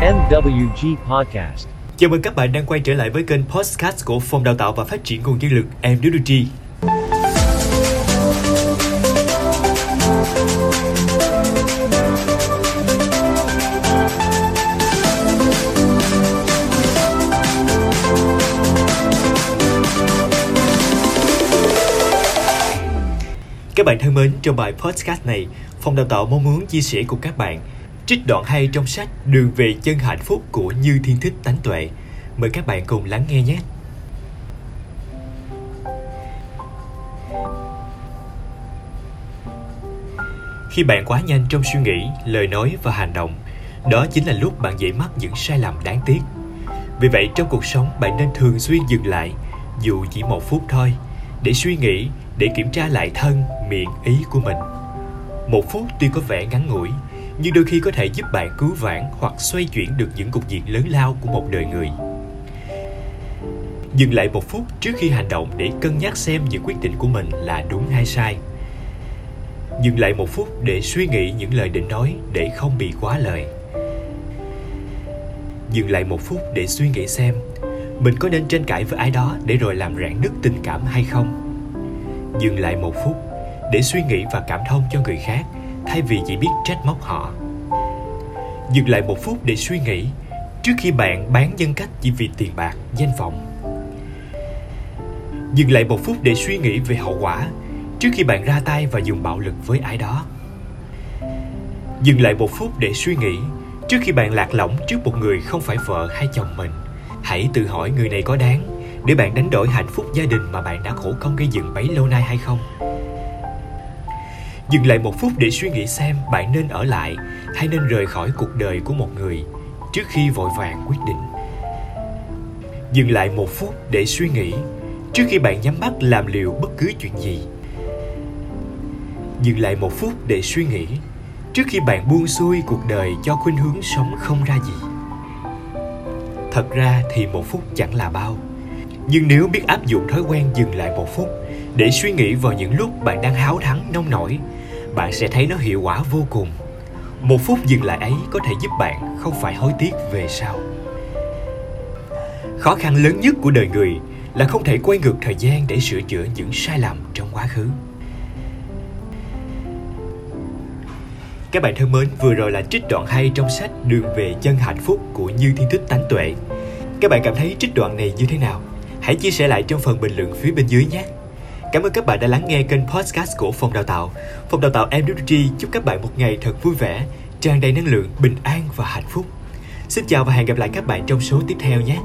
MWG Podcast. Chào mừng các bạn đang quay trở lại với kênh podcast của Phòng Đào tạo và Phát triển Nguồn Nhân lực MWG. Các bạn thân mến, trong bài podcast này, Phòng Đào tạo mong muốn chia sẻ cùng các bạn trích đoạn hay trong sách Đường về chân hạnh phúc của Như Thiên Thích Tánh Tuệ. Mời các bạn cùng lắng nghe nhé. Khi bạn quá nhanh trong suy nghĩ, lời nói và hành động, đó chính là lúc bạn dễ mắc những sai lầm đáng tiếc. Vì vậy trong cuộc sống bạn nên thường xuyên dừng lại, dù chỉ một phút thôi, để suy nghĩ, để kiểm tra lại thân, miệng, ý của mình. Một phút tuy có vẻ ngắn ngủi, nhưng đôi khi có thể giúp bạn cứu vãn hoặc xoay chuyển được những cục diện lớn lao của một đời người. Dừng lại một phút trước khi hành động để cân nhắc xem những quyết định của mình là đúng hay sai. Dừng lại một phút để suy nghĩ những lời định nói để không bị quá lời. Dừng lại một phút để suy nghĩ xem mình có nên tranh cãi với ai đó để rồi làm rạn nứt tình cảm hay không. Dừng lại một phút để suy nghĩ và cảm thông cho người khác thay vì chỉ biết trách móc họ. Dừng lại một phút để suy nghĩ, trước khi bạn bán nhân cách chỉ vì tiền bạc, danh vọng. Dừng lại một phút để suy nghĩ về hậu quả, trước khi bạn ra tay và dùng bạo lực với ai đó. Dừng lại một phút để suy nghĩ, trước khi bạn lạc lõng trước một người không phải vợ hay chồng mình. Hãy tự hỏi người này có đáng để bạn đánh đổi hạnh phúc gia đình mà bạn đã khổ công gây dựng bấy lâu nay hay không? Dừng lại một phút để suy nghĩ xem bạn nên ở lại hay nên rời khỏi cuộc đời của một người trước khi vội vàng quyết định. Dừng lại một phút để suy nghĩ trước khi bạn nhắm mắt làm liều bất cứ chuyện gì. Dừng lại một phút để suy nghĩ trước khi bạn buông xuôi cuộc đời cho khuynh hướng sống không ra gì. Thật ra thì một phút chẳng là bao. Nhưng nếu biết áp dụng thói quen dừng lại một phút để suy nghĩ vào những lúc bạn đang háo thắng, nông nổi bạn sẽ thấy nó hiệu quả vô cùng một phút dừng lại ấy có thể giúp bạn không phải hối tiếc về sau khó khăn lớn nhất của đời người là không thể quay ngược thời gian để sửa chữa những sai lầm trong quá khứ các bạn thân mến, vừa rồi là trích đoạn hay trong sách Đường về chân hạnh phúc của Như Thiên Thích Tánh Tuệ. Các bạn cảm thấy trích đoạn này như thế nào? Hãy chia sẻ lại trong phần bình luận phía bên dưới nhé. Cảm ơn các bạn đã lắng nghe kênh podcast của Phòng Đào tạo. Phòng Đào tạo MWG chúc các bạn một ngày thật vui vẻ, tràn đầy năng lượng, bình an và hạnh phúc. Xin chào và hẹn gặp lại các bạn trong số tiếp theo nhé.